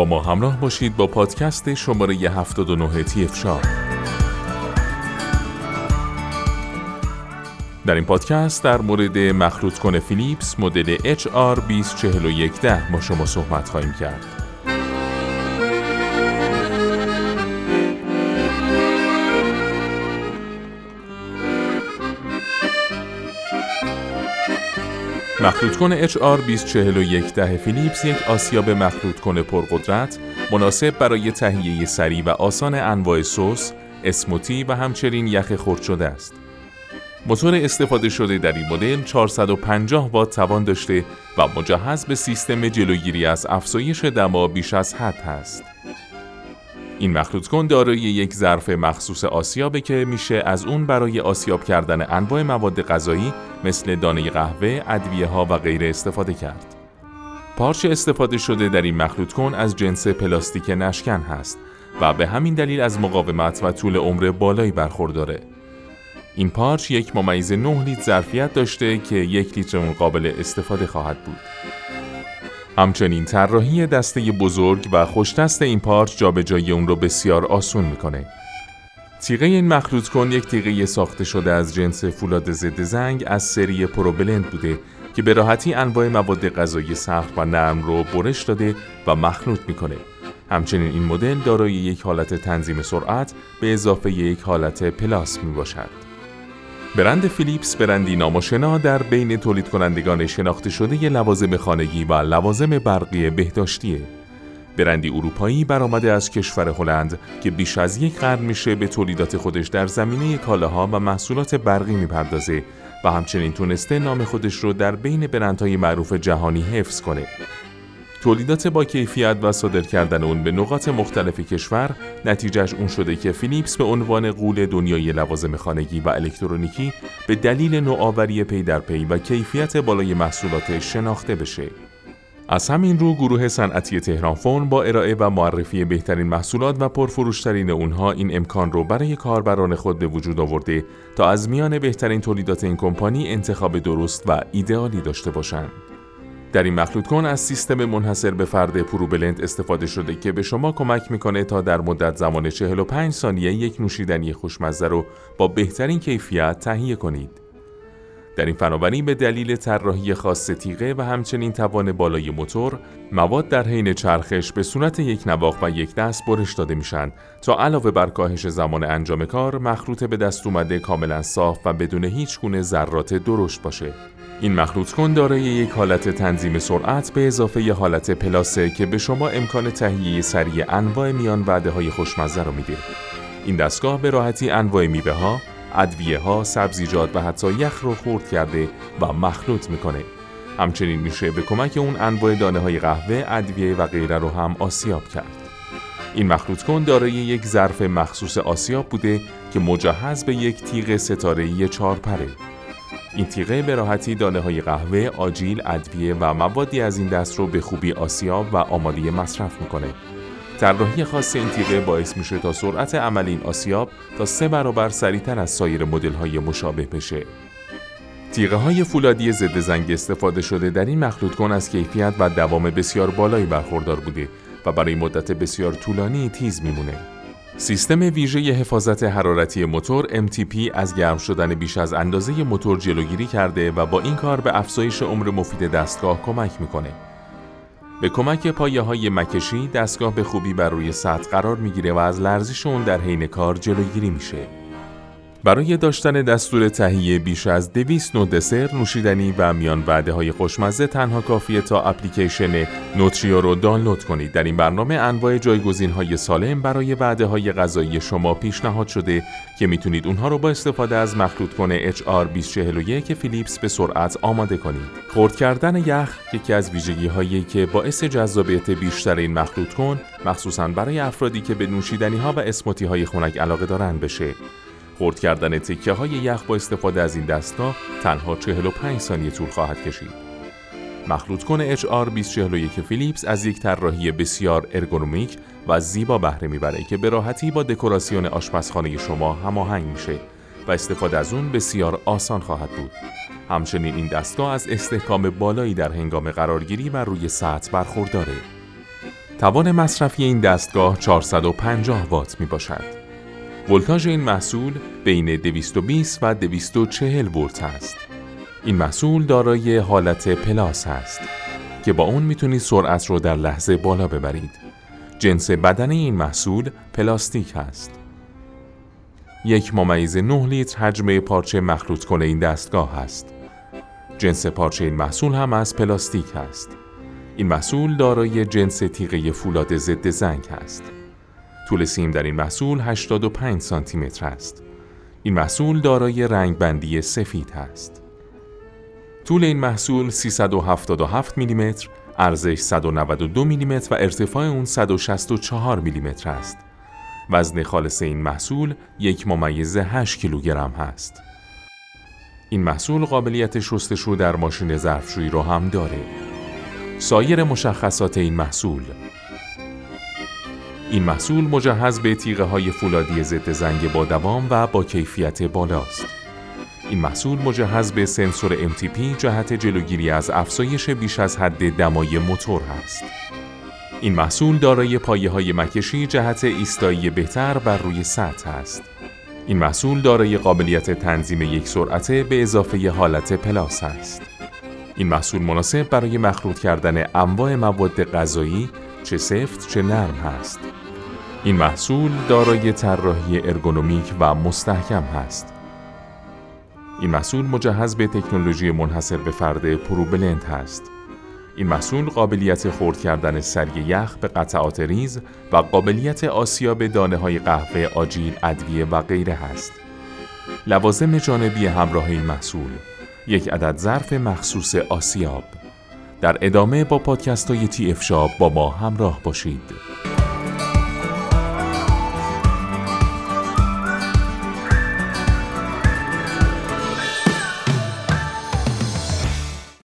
با ما همراه باشید با پادکست شماره 79 تیفشا در این پادکست در مورد مخلوط کن فیلیپس مدل HR204110 ما شما صحبت خواهیم کرد. مخلوط کن HR204110 فیلیپس یک آسیاب مخلوط کن پرقدرت مناسب برای تهیه سریع و آسان انواع سس، اسموتی و همچنین یخ خرد شده است. موتور استفاده شده در این مدل 450 وات توان داشته و مجهز به سیستم جلوگیری از افزایش دما بیش از حد است. این مخلوط کن دارای یک ظرف مخصوص آسیابه که میشه از اون برای آسیاب کردن انواع مواد غذایی مثل دانه قهوه، ادویه ها و غیره استفاده کرد. پارچ استفاده شده در این مخلوط کن از جنس پلاستیک نشکن هست و به همین دلیل از مقاومت و طول عمر بالایی برخورداره. این پارچ یک ممیز 9 لیتر ظرفیت داشته که یک لیتر قابل استفاده خواهد بود. همچنین طراحی دسته بزرگ و خوشدست این پارچ جابجایی اون رو بسیار آسون می‌کنه. تیغه این مخلوط کن یک تیغه ساخته شده از جنس فولاد ضد زنگ از سری پروبلند بوده که به راحتی انواع مواد غذایی سخت و نرم رو برش داده و مخلوط می‌کنه. همچنین این مدل دارای یک حالت تنظیم سرعت به اضافه یک حالت پلاس می باشد. برند فیلیپس برندی ناماشنا در بین تولید کنندگان شناخته شده لوازم خانگی و لوازم برقی بهداشتیه. برندی اروپایی برآمده از کشور هلند که بیش از یک قرن میشه به تولیدات خودش در زمینه کالاها و محصولات برقی می‌پردازه و همچنین تونسته نام خودش رو در بین برندهای معروف جهانی حفظ کنه. تولیدات با کیفیت و صادر کردن اون به نقاط مختلف کشور نتیجهش اون شده که فیلیپس به عنوان غول دنیای لوازم خانگی و الکترونیکی به دلیل نوآوری پی در پی و کیفیت بالای محصولات شناخته بشه. از همین رو گروه صنعتی تهران فون با ارائه و معرفی بهترین محصولات و پرفروشترین اونها این امکان رو برای کاربران خود به وجود آورده تا از میان بهترین تولیدات این کمپانی انتخاب درست و ایدئالی داشته باشند. در این مخلوط کن از سیستم منحصر به فرد پروبلند استفاده شده که به شما کمک می‌کنه تا در مدت زمان 45 ثانیه یک نوشیدنی خوشمزه رو با بهترین کیفیت تهیه کنید. در این فناوری به دلیل طراحی خاص تیغه و همچنین توان بالای موتور مواد در حین چرخش به صورت یک نواخ و یک دست برش داده میشن تا علاوه بر کاهش زمان انجام کار مخلوط به دست اومده کاملا صاف و بدون هیچ گونه ذرات درشت باشه این مخلوط کن دارای یک حالت تنظیم سرعت به اضافه ی حالت پلاسه که به شما امکان تهیه سریع انواع میان وعده های خوشمزه رو میده. این دستگاه به راحتی انواع میوه ها، ادویه ها، سبزیجات و حتی یخ رو خورد کرده و مخلوط می‌کنه. همچنین میشه به کمک اون انواع دانه های قهوه، ادویه و غیره رو هم آسیاب کرد. این مخلوط کن دارای یک ظرف مخصوص آسیاب بوده که مجهز به یک تیغ ستاره چارپره. این تیغه به راحتی دانه های قهوه، آجیل، ادویه و موادی از این دست رو به خوبی آسیاب و آماده مصرف می‌کنه. طراحی خاص این تیغه باعث میشه تا سرعت عمل این آسیاب تا سه برابر سریعتر از سایر مدل های مشابه بشه. تیغه های فولادی ضد زنگ استفاده شده در این مخلوط کن از کیفیت و دوام بسیار بالایی برخوردار بوده و برای مدت بسیار طولانی تیز میمونه. سیستم ویژه حفاظت حرارتی موتور MTP از گرم شدن بیش از اندازه موتور جلوگیری کرده و با این کار به افزایش عمر مفید دستگاه کمک می‌کنه. به کمک پایه های مکشی دستگاه به خوبی بر روی سطح قرار می‌گیره و از لرزش اون در حین کار جلوگیری میشه. برای داشتن دستور تهیه بیش از 200 نوع دسر، نوشیدنی و میان وعده های خوشمزه تنها کافیه تا اپلیکیشن نوتریو رو دانلود کنید. در این برنامه انواع جایگزین های سالم برای وعده های غذایی شما پیشنهاد شده که می‌تونید اونها رو با استفاده از مخلوط کنه HR2041 فیلیپس به سرعت آماده کنید. خرد کردن یخ یکی از ویژگی هایی که باعث جذابیت بیشتر این مخلوط کن مخصوصا برای افرادی که به نوشیدنی ها و اسموتی های خنک علاقه دارن بشه. خرد کردن تکه های یخ با استفاده از این دستگاه تنها 45 ثانیه طول خواهد کشید. مخلوط کن HR2041 فیلیپس از یک طراحی بسیار ارگونومیک و زیبا بهره می‌بره که به راحتی با دکوراسیون آشپزخانه شما هماهنگ میشه و استفاده از اون بسیار آسان خواهد بود. همچنین این دستگاه از استحکام بالایی در هنگام قرارگیری و روی سطح برخورداره. توان مصرفی این دستگاه 450 وات می باشد. ولتاژ این محصول بین 220 و 240 ولت است. این محصول دارای حالت پلاس است که با اون می‌تونید سرعت رو در لحظه بالا ببرید. جنس بدن این محصول پلاستیک است. یک ممیز 9 لیتر حجم پارچه مخلوط کنه این دستگاه است. جنس پارچه این محصول هم از پلاستیک است. این محصول دارای جنس تیغه فولاد ضد زنگ است. طول سیم در این محصول 85 سانتی متر است. این محصول دارای رنگ بندی سفید است. طول این محصول 377 میلیمتر، ارزش 192 میلیمتر و ارتفاع اون 164 میلیمتر است. وزن خالص این محصول یک ممیز 8 کیلوگرم هست. این محصول قابلیت شستشو در ماشین ظرفشویی را هم داره. سایر مشخصات این محصول این محصول مجهز به تیغه های فولادی ضد زنگ با دوام و با کیفیت بالاست. این محصول مجهز به سنسور MTP جهت جلوگیری از افزایش بیش از حد دمای موتور است. این محصول دارای پایه های مکشی جهت ایستایی بهتر بر روی سطح است. این محصول دارای قابلیت تنظیم یک سرعته به اضافه حالت پالس است. این محصول مناسب برای مخلوط کردن انواع مواد غذایی چه سفت چه نرم هست. این محصول دارای طراحی ارگونومیک و مستحکم هست. این محصول مجهز به تکنولوژی منحصر به فرد ProBlend هست. این محصول قابلیت خورد کردن سری یخ به قطعات ریز و قابلیت آسیاب دانه های قهوه آجیل ادویه و غیره هست. لوازم جانبی همراه این محصول یک عدد ظرف مخصوص آسیاب در ادامه با پادکست های تی اف شاب با ما همراه باشید.